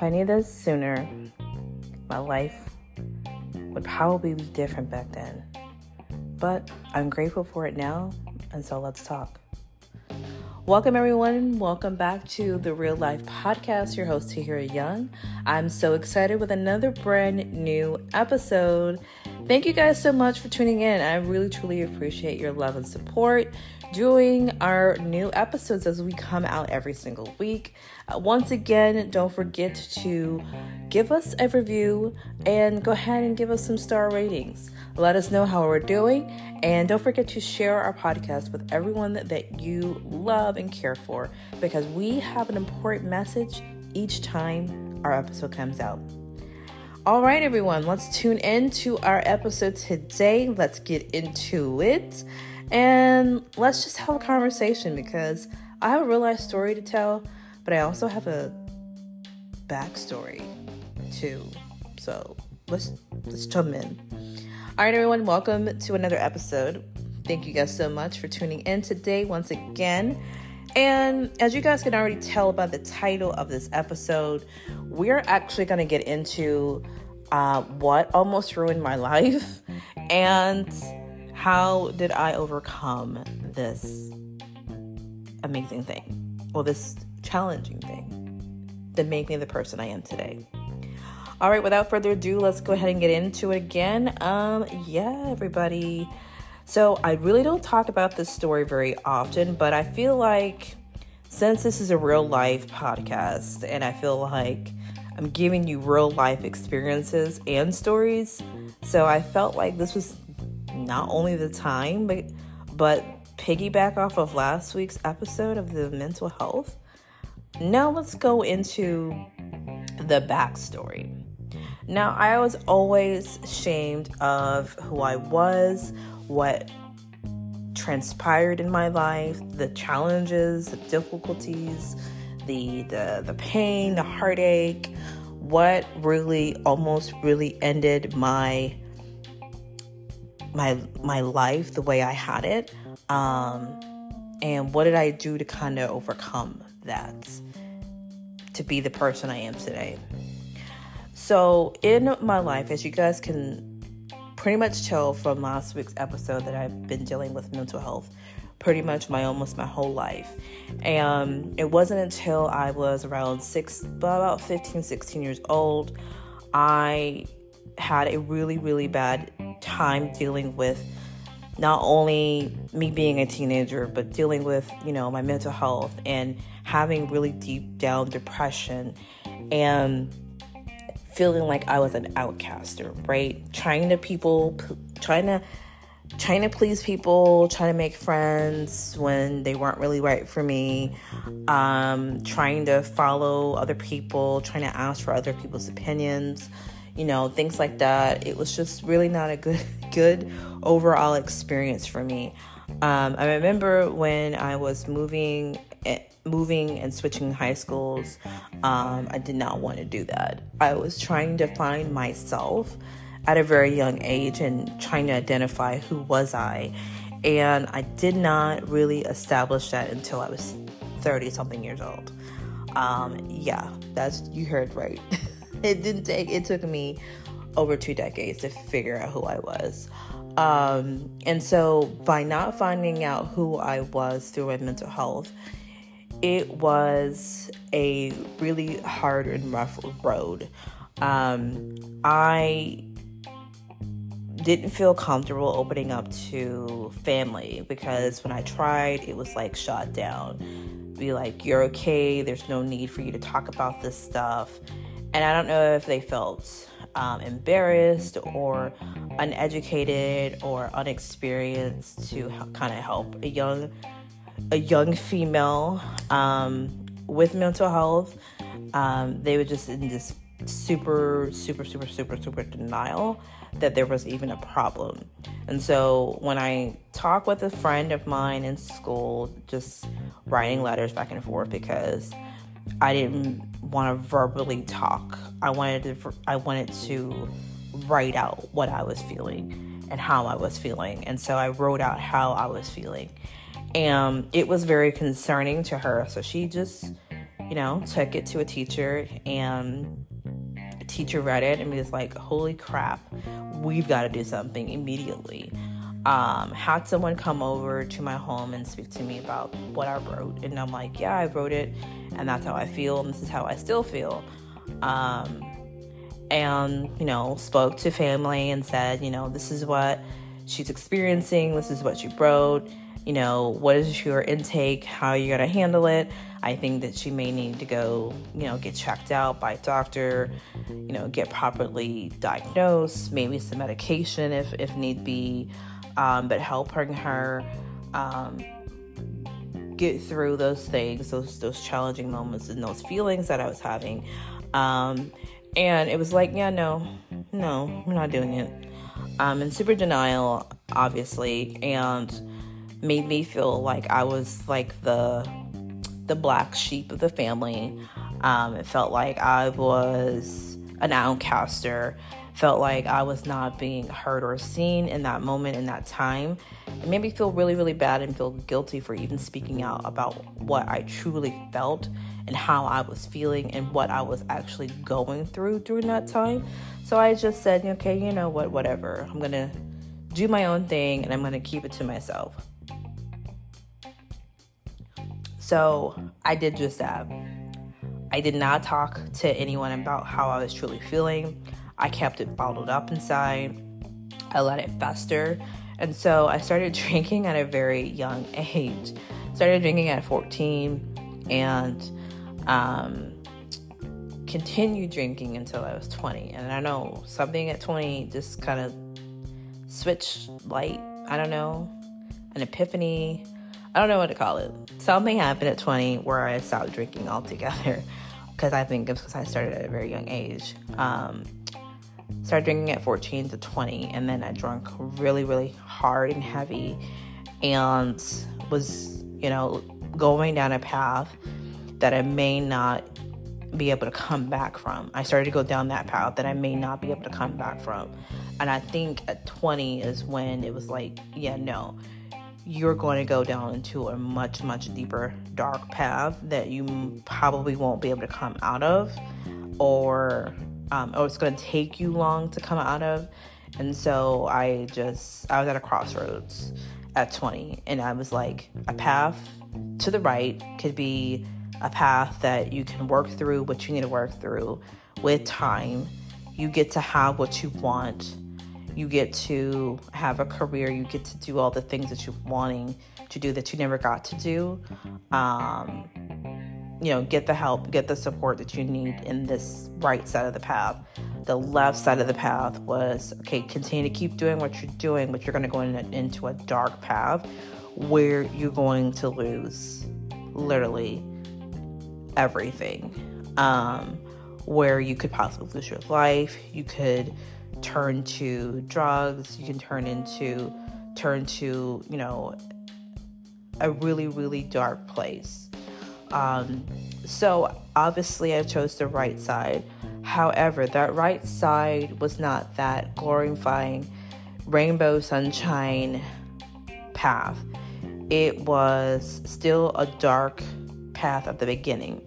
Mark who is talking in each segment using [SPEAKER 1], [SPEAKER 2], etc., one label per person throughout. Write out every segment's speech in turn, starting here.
[SPEAKER 1] If I knew this sooner, my life would probably be different back then. But I'm grateful for it now, and so let's talk. Welcome, everyone. Welcome back to the Real Life Podcast. Your host, Tahira Young. I'm so excited with another brand new episode. Thank you guys so much for tuning in. I really, truly appreciate your love and support doing our new episodes as we come out every single week. Uh, once again, don't forget to give us a review and go ahead and give us some star ratings. Let us know how we're doing, and don't forget to share our podcast with everyone that, that you love and care for because we have an important message each time our episode comes out. All right, everyone, let's tune in to our episode today. Let's get into it. And let's just have a conversation because I have a real life story to tell, but I also have a backstory too. So let's let's jump in. All right, everyone, welcome to another episode. Thank you guys so much for tuning in today once again. And as you guys can already tell by the title of this episode, we're actually going to get into uh, what almost ruined my life and how did I overcome this amazing thing? Well, this challenging thing that made me the person I am today. All right, without further ado, let's go ahead and get into it again. Um, yeah, everybody. So, I really don't talk about this story very often, but I feel like since this is a real life podcast and I feel like I'm giving you real life experiences and stories, so I felt like this was not only the time, but but piggyback off of last week's episode of the mental health. Now let's go into the backstory. Now I was always ashamed of who I was, what transpired in my life, the challenges, the difficulties, the the the pain, the heartache, what really almost really ended my my my life the way I had it, um, and what did I do to kind of overcome that to be the person I am today. So in my life, as you guys can pretty much tell from last week's episode, that I've been dealing with mental health pretty much my almost my whole life. And it wasn't until I was around six, about 15, 16 years old, I had a really, really bad time dealing with not only me being a teenager, but dealing with, you know, my mental health and having really deep down depression and feeling like I was an outcaster, right? Trying to people, trying to, trying to please people, trying to make friends when they weren't really right for me, um, trying to follow other people, trying to ask for other people's opinions you know, things like that. It was just really not a good good overall experience for me. Um, I remember when I was moving eh, moving and switching high schools, um, I did not want to do that. I was trying to find myself at a very young age and trying to identify who was I. And I did not really establish that until I was 30 something years old. Um, yeah, that's you heard right. it didn't take it took me over two decades to figure out who I was. Um, and so by not finding out who I was through my mental health, it was a really hard and rough road. Um, I didn't feel comfortable opening up to family because when I tried, it was like shot down. Be like, you're okay, there's no need for you to talk about this stuff. And I don't know if they felt um, embarrassed or uneducated or unexperienced to kind of help a young a young female um, with mental health. Um, they were just in this super, super, super, super, super denial that there was even a problem. And so when I talk with a friend of mine in school, just writing letters back and forth because I didn't want to verbally talk. I wanted to I wanted to write out what I was feeling and how I was feeling. And so I wrote out how I was feeling. And it was very concerning to her. So she just you know, took it to a teacher and teacher read it and was like, holy crap, we've got to do something immediately. Um, had someone come over to my home and speak to me about what I wrote. And I'm like, yeah, I wrote it, and that's how I feel, and this is how I still feel. Um, and, you know, spoke to family and said, you know, this is what she's experiencing, this is what she wrote, you know, what is your intake, how are you going to handle it. I think that she may need to go, you know, get checked out by a doctor, you know, get properly diagnosed, maybe some medication if, if need be, um, but helping her um, get through those things, those those challenging moments and those feelings that I was having. Um, and it was like, yeah, no, no, we're not doing it. Um, in super denial, obviously, and made me feel like I was like the the black sheep of the family. Um, it felt like I was an outcaster. Felt like I was not being heard or seen in that moment, in that time. It made me feel really, really bad and feel guilty for even speaking out about what I truly felt and how I was feeling and what I was actually going through during that time. So I just said, okay, you know what, whatever. I'm going to do my own thing and I'm going to keep it to myself. So I did just that. I did not talk to anyone about how I was truly feeling. I kept it bottled up inside. I let it fester. And so I started drinking at a very young age. Started drinking at 14 and um, continued drinking until I was 20. And I know something at 20 just kind of switched light. I don't know, an epiphany. I don't know what to call it. Something happened at 20 where I stopped drinking altogether because I think it's because I started at a very young age. Um, started drinking at 14 to 20, and then I drank really, really hard and heavy and was, you know, going down a path that I may not be able to come back from. I started to go down that path that I may not be able to come back from. And I think at 20 is when it was like, yeah, no, you're going to go down into a much, much deeper, dark path that you probably won't be able to come out of, or, um, or it's going to take you long to come out of. And so I just, I was at a crossroads at 20, and I was like, a path to the right could be a path that you can work through what you need to work through with time. You get to have what you want you get to have a career, you get to do all the things that you're wanting to do that you never got to do. Um, you know, get the help, get the support that you need in this right side of the path. The left side of the path was okay, continue to keep doing what you're doing, but you're going to go in into a dark path where you're going to lose literally everything. Um, where you could possibly lose your life, you could turn to drugs, you can turn into turn to, you know, a really, really dark place. Um, so obviously I chose the right side. However, that right side was not that glorifying rainbow sunshine path. It was still a dark path at the beginning.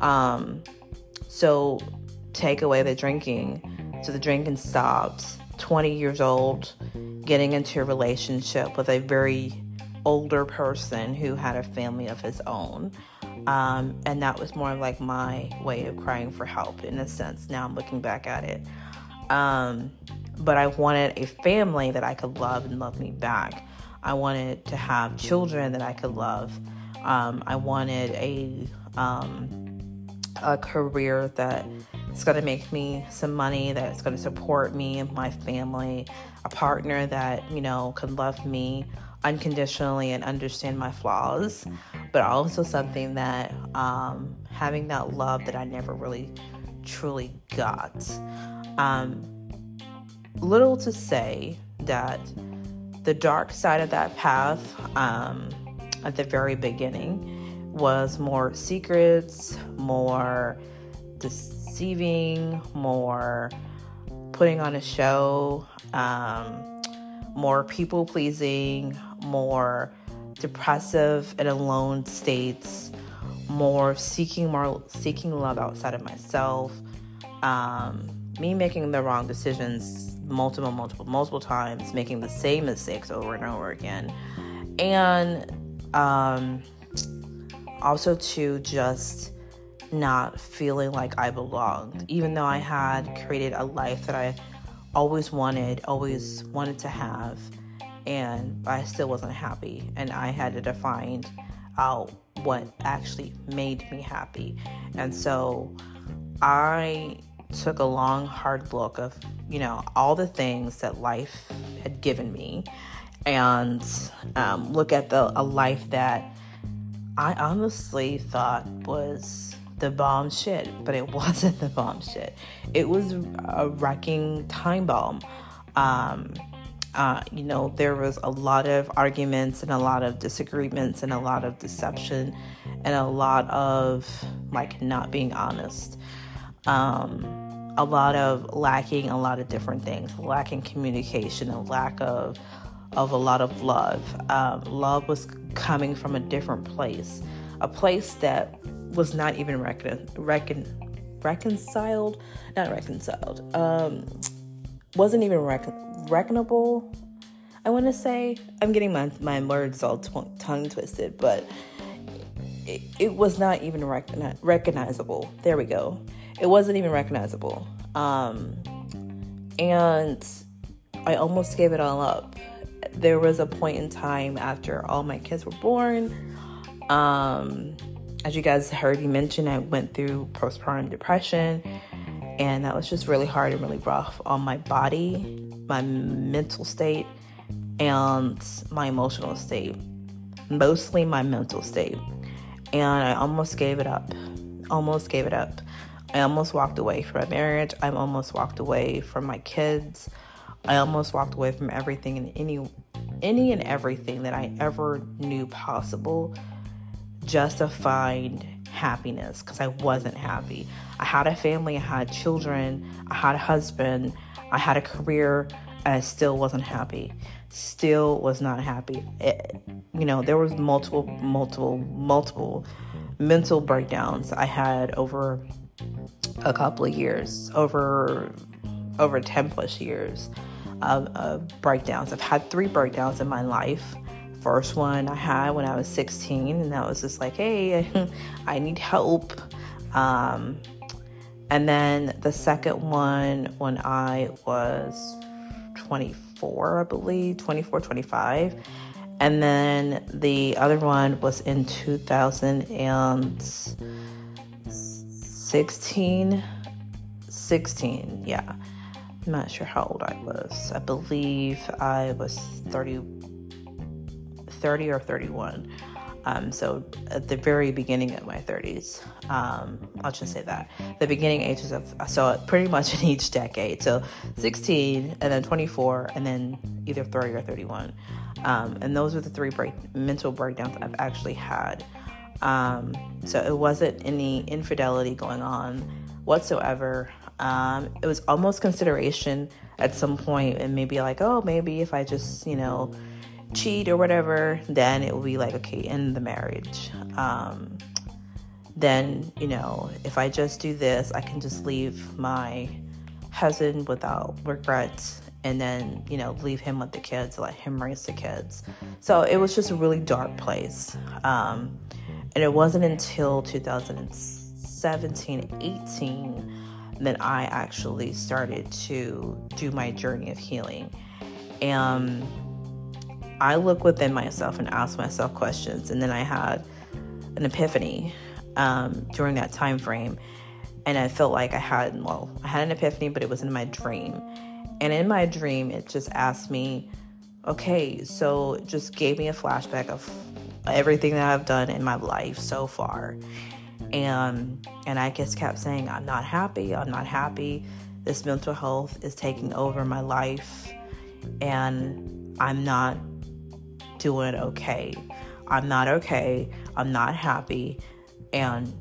[SPEAKER 1] Um, so take away the drinking so the drinking stopped. 20 years old, getting into a relationship with a very older person who had a family of his own. Um, and that was more like my way of crying for help in a sense. Now I'm looking back at it. Um, but I wanted a family that I could love and love me back. I wanted to have children that I could love. Um, I wanted a um, a career that it's going to make me some money that's going to support me and my family, a partner that, you know, can love me unconditionally and understand my flaws, but also something that um, having that love that I never really truly got. Um, little to say that the dark side of that path um, at the very beginning was more secrets, more deceiving, more putting on a show, um, more people pleasing, more depressive and alone states, more seeking more seeking love outside of myself um, me making the wrong decisions multiple multiple multiple times making the same mistakes over and over again. And um, also to just not feeling like I belonged, even though I had created a life that I always wanted, always wanted to have, and I still wasn't happy. And I had to define out what actually made me happy. And so I took a long, hard look of, you know, all the things that life had given me and um, look at the a life that I honestly thought was the bomb shit, but it wasn't the bomb shit. It was a wrecking time bomb. Um, uh, you know, there was a lot of arguments and a lot of disagreements and a lot of deception and a lot of like not being honest. Um, a lot of lacking a lot of different things, lacking communication, a lack of of a lot of love. Um, love was coming from a different place, a place that was not even recon, recon, reconciled, not reconciled, um, wasn't even recon, reckonable. I want to say I'm getting my my words all t- tongue twisted, but it, it, was not even recogni- recognizable. There we go. It wasn't even recognizable, um, and I almost gave it all up. There was a point in time after all my kids were born. Um, as you guys heard me mention, I went through postpartum depression, and that was just really hard and really rough on my body, my mental state, and my emotional state. Mostly my mental state. And I almost gave it up. Almost gave it up. I almost walked away from my marriage. I almost walked away from my kids. I almost walked away from everything and any any and everything that I ever knew possible just to find happiness because I wasn't happy. I had a family, I had children, I had a husband, I had a career, and I still wasn't happy. Still was not happy. It, you know, there was multiple, multiple, multiple mental breakdowns I had over a couple of years, over over 10 plus years of, of breakdowns. I've had three breakdowns in my life first one I had when I was 16, and that was just like, hey, I need help. Um, and then the second one when I was 24, I believe, 24, 25. And then the other one was in 2016. 16, yeah. I'm not sure how old I was. I believe I was 30 30 or 31. Um, so at the very beginning of my 30s, um, I'll just say that the beginning ages of so pretty much in each decade. So 16, and then 24, and then either 30 or 31. Um, and those are the three break, mental breakdowns I've actually had. Um, so it wasn't any infidelity going on whatsoever. Um, it was almost consideration at some point, and maybe like, oh, maybe if I just you know cheat or whatever, then it will be like, okay, end the marriage. Um, then, you know, if I just do this, I can just leave my husband without regrets and then, you know, leave him with the kids, let him raise the kids. So it was just a really dark place. Um, and it wasn't until 2017, 18 that I actually started to do my journey of healing. And I look within myself and ask myself questions, and then I had an epiphany um, during that time frame, and I felt like I had well, I had an epiphany, but it was in my dream, and in my dream, it just asked me, okay, so it just gave me a flashback of everything that I've done in my life so far, and and I just kept saying, I'm not happy, I'm not happy. This mental health is taking over my life, and I'm not doing okay. I'm not okay. I'm not happy. And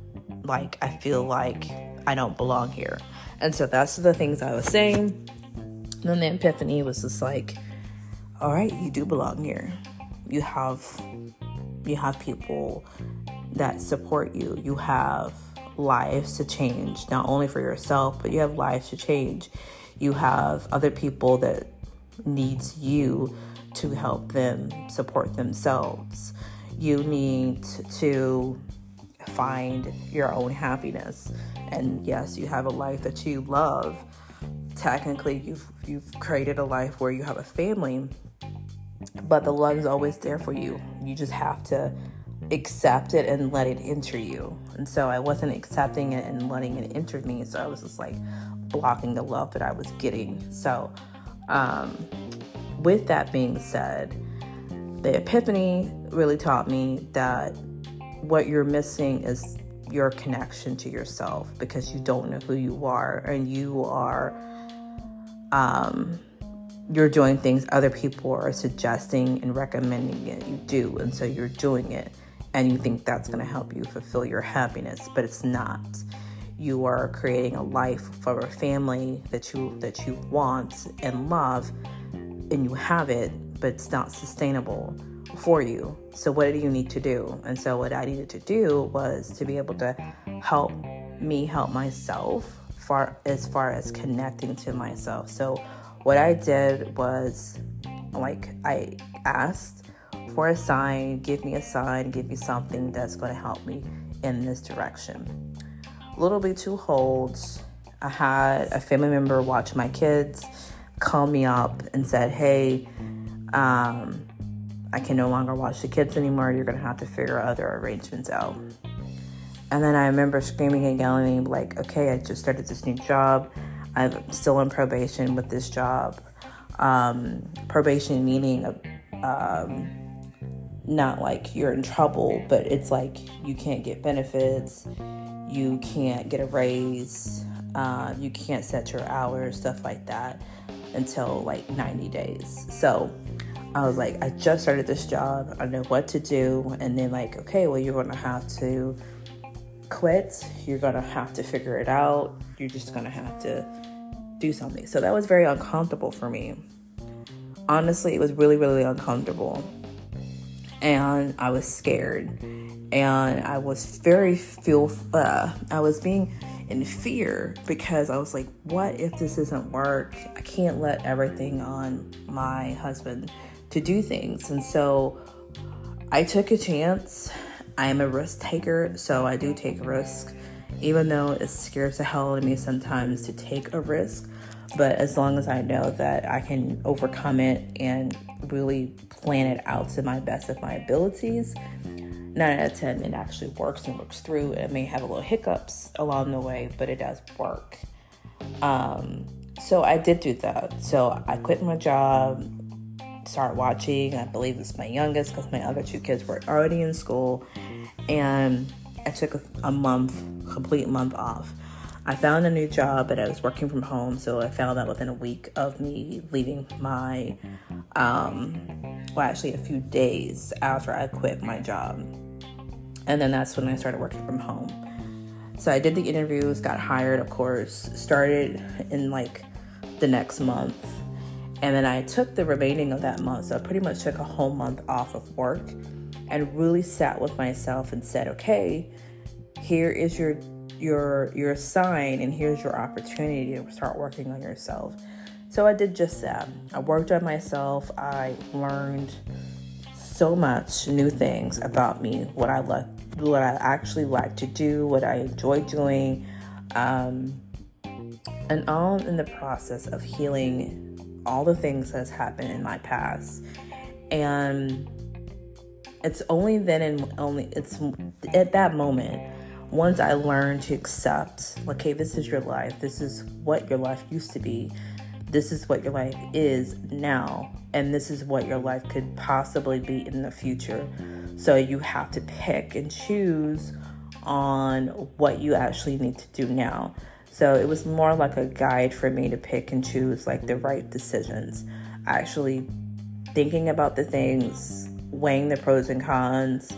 [SPEAKER 1] like, I feel like I don't belong here. And so that's the things I was saying. And then the epiphany was just like, all right, you do belong here. You have you have people that support you. You have lives to change, not only for yourself, but you have lives to change. You have other people that needs you to help them support themselves. You need to find your own happiness. And yes, you have a life that you love. Technically, you've you've created a life where you have a family, but the love is always there for you. You just have to accept it and let it enter you. And so I wasn't accepting it and letting it enter me. So I was just like blocking the love that I was getting. So, um, with that being said, the epiphany really taught me that what you're missing is your connection to yourself because you don't know who you are and you are um you're doing things other people are suggesting and recommending it you do. And so you're doing it and you think that's going to help you fulfill your happiness but it's not. You are creating a life for a family that you that you want and love and you have it but it's not sustainable for you so what do you need to do and so what i needed to do was to be able to help me help myself far as far as connecting to myself so what i did was like i asked for a sign, give me a sign, give me something that's going to help me in this direction. A Little bit too holds. I had a family member watch my kids, call me up and said, "Hey, um, I can no longer watch the kids anymore. You're going to have to figure other arrangements out." And then I remember screaming and yelling, like, "Okay, I just started this new job. I'm still on probation with this job. Um, probation meaning." Um, not like you're in trouble, but it's like you can't get benefits, you can't get a raise, uh, you can't set your hours, stuff like that until like 90 days. So I was like, I just started this job, I know what to do. And then, like, okay, well, you're gonna have to quit, you're gonna have to figure it out, you're just gonna have to do something. So that was very uncomfortable for me. Honestly, it was really, really uncomfortable and I was scared and I was very feel uh, I was being in fear because I was like, what if this doesn't work? I can't let everything on my husband to do things. And so I took a chance. I am a risk taker, so I do take a risk, even though it scares the hell out of me sometimes to take a risk. But as long as I know that I can overcome it and really plan it out to my best of my abilities, nine out of 10, it actually works and works through. It may have a little hiccups along the way, but it does work. Um, so I did do that. So I quit my job, start watching. I believe it's my youngest because my other two kids were already in school. And I took a, a month, complete month off. I found a new job, but I was working from home, so I found that within a week of me leaving my, um, well, actually a few days after I quit my job. And then that's when I started working from home. So I did the interviews, got hired, of course, started in like the next month. And then I took the remaining of that month. So I pretty much took a whole month off of work and really sat with myself and said, okay, here is your your your sign and here's your opportunity to start working on yourself. So I did just that. I worked on myself. I learned so much new things about me, what I like, what I actually like to do, what I enjoy doing, um, and all in the process of healing all the things that's happened in my past. And it's only then and only it's at that moment once I learned to accept, okay, this is your life, this is what your life used to be, this is what your life is now, and this is what your life could possibly be in the future. So you have to pick and choose on what you actually need to do now. So it was more like a guide for me to pick and choose like the right decisions. Actually thinking about the things, weighing the pros and cons,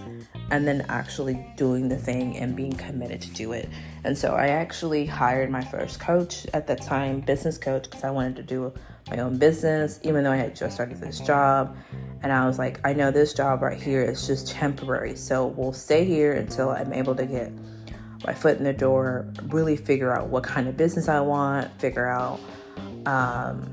[SPEAKER 1] and then actually doing the thing and being committed to do it. And so I actually hired my first coach at that time, business coach, because I wanted to do my own business, even though I had just started this job. And I was like, I know this job right here is just temporary. So we'll stay here until I'm able to get my foot in the door, really figure out what kind of business I want, figure out, um,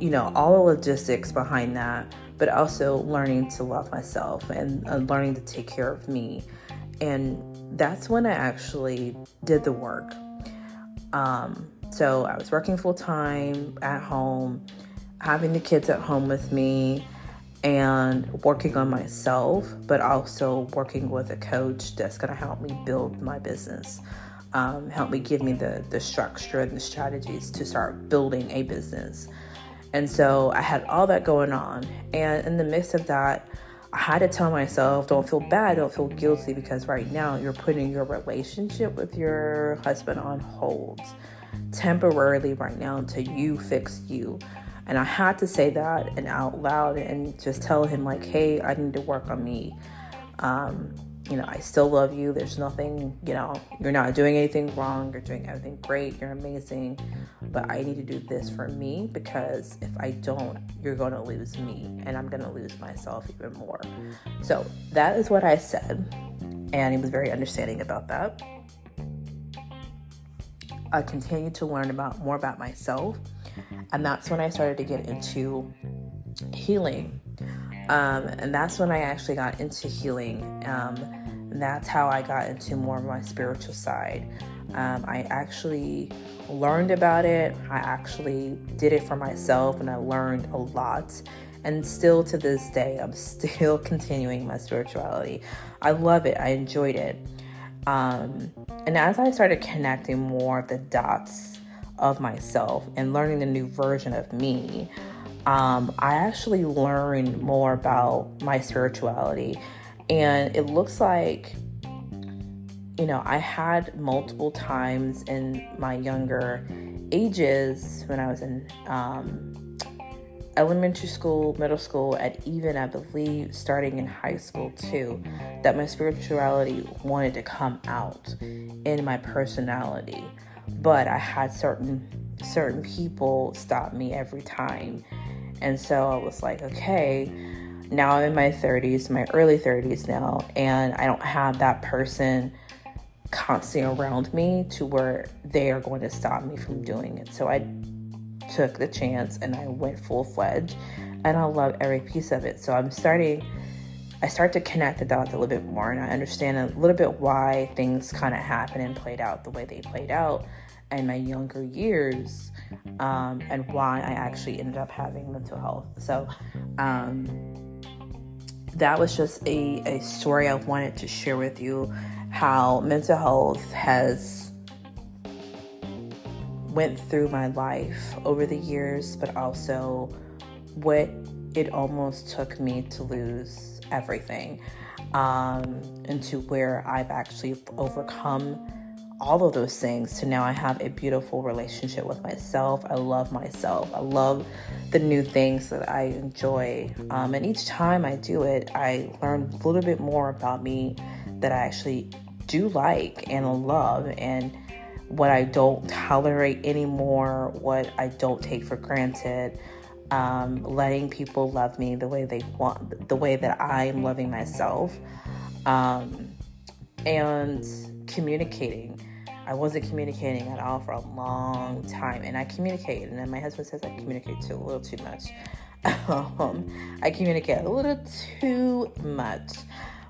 [SPEAKER 1] you know, all the logistics behind that, but also learning to love myself and uh, learning to take care of me. And that's when I actually did the work. Um, so I was working full time at home, having the kids at home with me, and working on myself, but also working with a coach that's going to help me build my business, um, help me give me the, the structure and the strategies to start building a business. And so I had all that going on. And in the midst of that, I had to tell myself, don't feel bad, don't feel guilty, because right now you're putting your relationship with your husband on hold temporarily right now until you fix you. And I had to say that and out loud and just tell him, like, hey, I need to work on me. Um, you know, I still love you. There's nothing, you know, you're not doing anything wrong. You're doing everything great. You're amazing. But I need to do this for me because if I don't, you're going to lose me and I'm going to lose myself even more. So that is what I said. And he was very understanding about that. I continued to learn about more about myself and that's when I started to get into healing. Um, and that's when I actually got into healing. Um, and that's how I got into more of my spiritual side. Um, I actually learned about it. I actually did it for myself and I learned a lot. And still to this day, I'm still continuing my spirituality. I love it, I enjoyed it. Um, and as I started connecting more of the dots of myself and learning the new version of me, um, I actually learned more about my spirituality. And it looks like, you know, I had multiple times in my younger ages when I was in um, elementary school, middle school, and even I believe starting in high school too, that my spirituality wanted to come out in my personality but I had certain certain people stop me every time. And so I was like, okay, now I'm in my 30s, my early 30s now, and I don't have that person constantly around me to where they are going to stop me from doing it. So I took the chance and I went full fledged, and I love every piece of it. So I'm starting. I start to connect the dots a little bit more and I understand a little bit why things kind of happened and played out the way they played out in my younger years um, and why I actually ended up having mental health. So, um, that was just a, a story I wanted to share with you how mental health has went through my life over the years but also what it almost took me to lose everything um, into where I've actually overcome all of those things to now I have a beautiful relationship with myself. I love myself. I love the new things that I enjoy. Um, and each time I do it, I learn a little bit more about me that I actually do like and love and what I don't tolerate anymore, what I don't take for granted. Um, letting people love me the way they want, the way that I'm loving myself, um, and communicating I wasn't communicating at all for a long time, and I communicated, and then my husband says I communicate too a little too much. um, I communicate a little too much,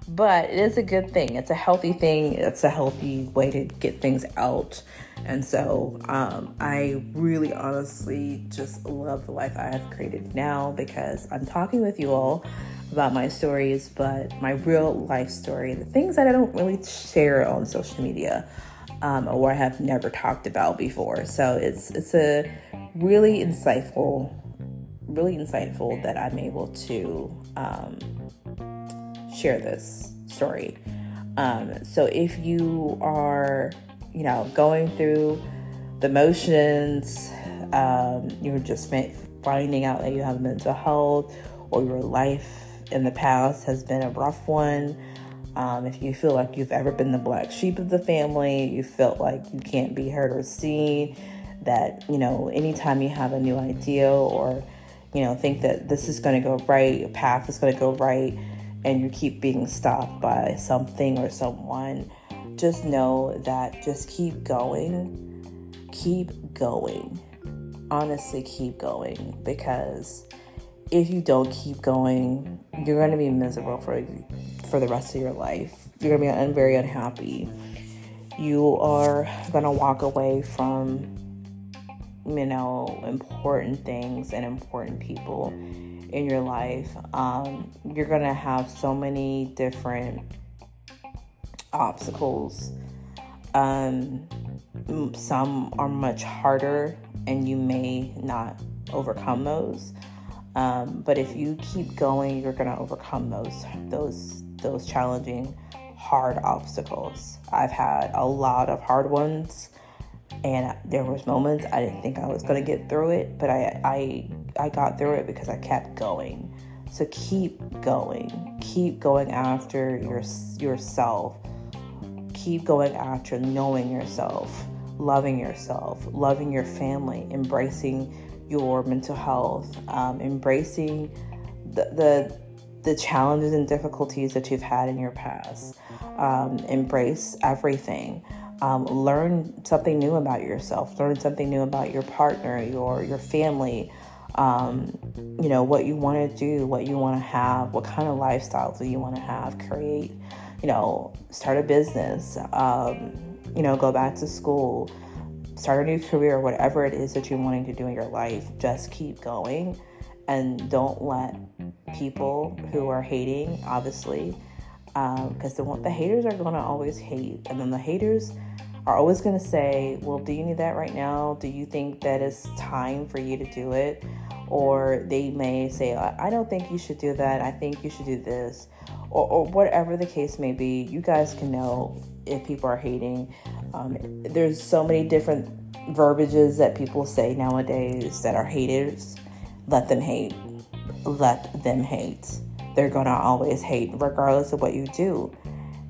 [SPEAKER 1] but it is a good thing. It's a healthy thing. It's a healthy way to get things out, and so um, I really, honestly, just love the life I have created now because I'm talking with you all about my stories, but my real life story, the things that I don't really share on social media um, or I have never talked about before. So it's it's a really insightful, really insightful that I'm able to um, share this story. Um, so if you are, you know, going through the motions, um, you're just finding out that you have mental health, or your life in the past has been a rough one um, if you feel like you've ever been the black sheep of the family, you felt like you can't be heard or seen, that, you know, anytime you have a new idea or you know, think that this is going to go right, a path is going to go right, and you keep being stopped by something or someone, just know that just keep going. Keep going. Honestly, keep going because if you don't keep going, you're going to be miserable for for the rest of your life. You're to be very unhappy. You are to walk away from you know, important things and important people in your life. Um, you're to have so many different obstacles. Um, some are much harder, and you may not overcome those. Um, but if you keep going, you're to overcome those those those challenging, hard obstacles. I've had a lot of hard ones and there was moments I didn't think I was going to get through it, but I, I I got through it because I kept going. So keep going. Keep going after your yourself. Keep going after knowing yourself, loving yourself, loving your family, embracing your mental health, um, embracing the, the the challenges and difficulties that you've had in your past. Um, embrace everything um, learn something new about yourself, learn something new about your partner, your your family. Um, you know what you want to do, what you want to have, what kind of lifestyle do you want to have? Create, you know, start a business. Um, you know, go back to school, start a new career, whatever it is that you're wanting to do in your life. Just keep going, and don't let people who are hating, obviously, because um, the the haters are going to always hate, and then the haters are always going to say, Well, do you need that right now? Do you think that it's time for you to do it? Or they may say, I don't think you should do that. I think you should do this. Or, or whatever the case may be, you guys can know if people are hating. Um, there's so many different verbiages that people say nowadays that are haters. Let them hate. Let them hate. They're going to always hate, regardless of what you do.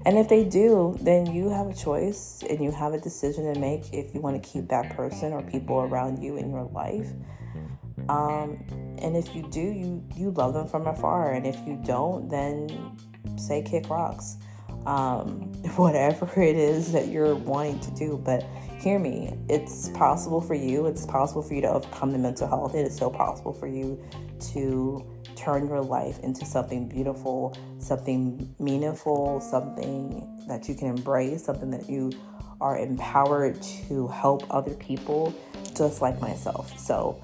[SPEAKER 1] And if they do, then you have a choice and you have a decision to make if you want to keep that person or people around you in your life. Um, and if you do, you you love them from afar. And if you don't, then say kick rocks. Um, whatever it is that you're wanting to do. But hear me, it's possible for you. It's possible for you to overcome the mental health. It is so possible for you to turn your life into something beautiful, something meaningful, something that you can embrace, something that you are empowered to help other people, just like myself. So,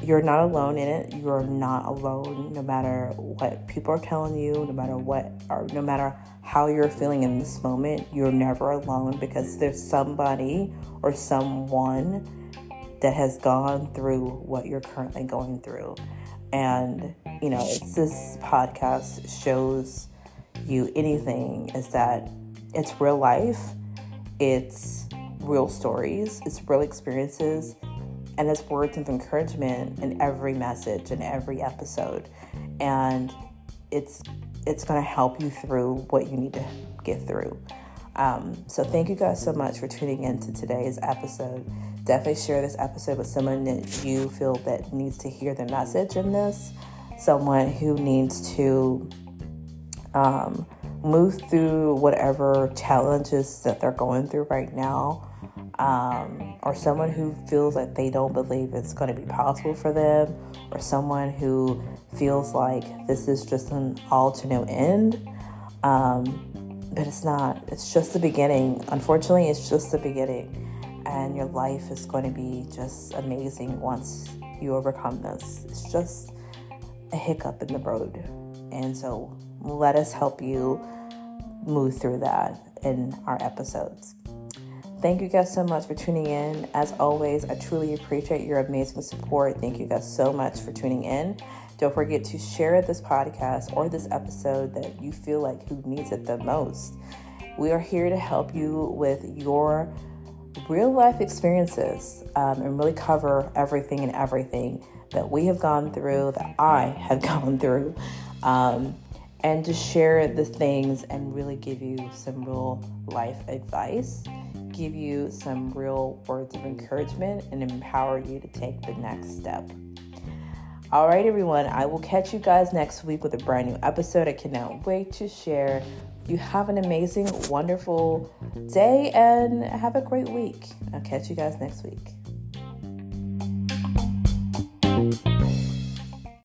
[SPEAKER 1] you're not alone in it. You're not alone no matter what people are telling you, no matter what, or no matter how you're feeling in this moment. You're never alone because there's somebody or someone that has gone through what you're currently going through. And, you know, this podcast shows you anything, is that it's real life, it's real stories, it's real experiences, and it's words of encouragement in every message in every episode. And it's it's going to help you through what you need to get through. Um, so thank you guys so much for tuning in to today's episode definitely share this episode with someone that you feel that needs to hear the message in this someone who needs to um, move through whatever challenges that they're going through right now um, or someone who feels like they don't believe it's going to be possible for them or someone who feels like this is just an all to no end um, but it's not it's just the beginning unfortunately it's just the beginning and your life is going to be just amazing once you overcome this. It's just a hiccup in the road. And so let us help you move through that in our episodes. Thank you guys so much for tuning in. As always, I truly appreciate your amazing support. Thank you guys so much for tuning in. Don't forget to share this podcast or this episode that you feel like who needs it the most. We are here to help you with your real life experiences um, and really cover everything and everything that we have gone through, that I have gone through, um, and to share the things and really give you some real life advice, give you some real words of encouragement, and empower you to take the next step. All right, everyone. I will catch you guys next week with a brand new episode. I cannot wait to share. You have an amazing, wonderful day and have a great week. I'll catch you guys next week.